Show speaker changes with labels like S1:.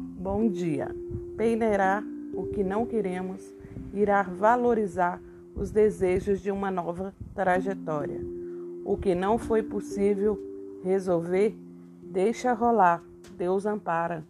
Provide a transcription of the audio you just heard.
S1: Bom dia. Peinerar o que não queremos, irá valorizar os desejos de uma nova trajetória. O que não foi possível resolver, deixa rolar. Deus ampara.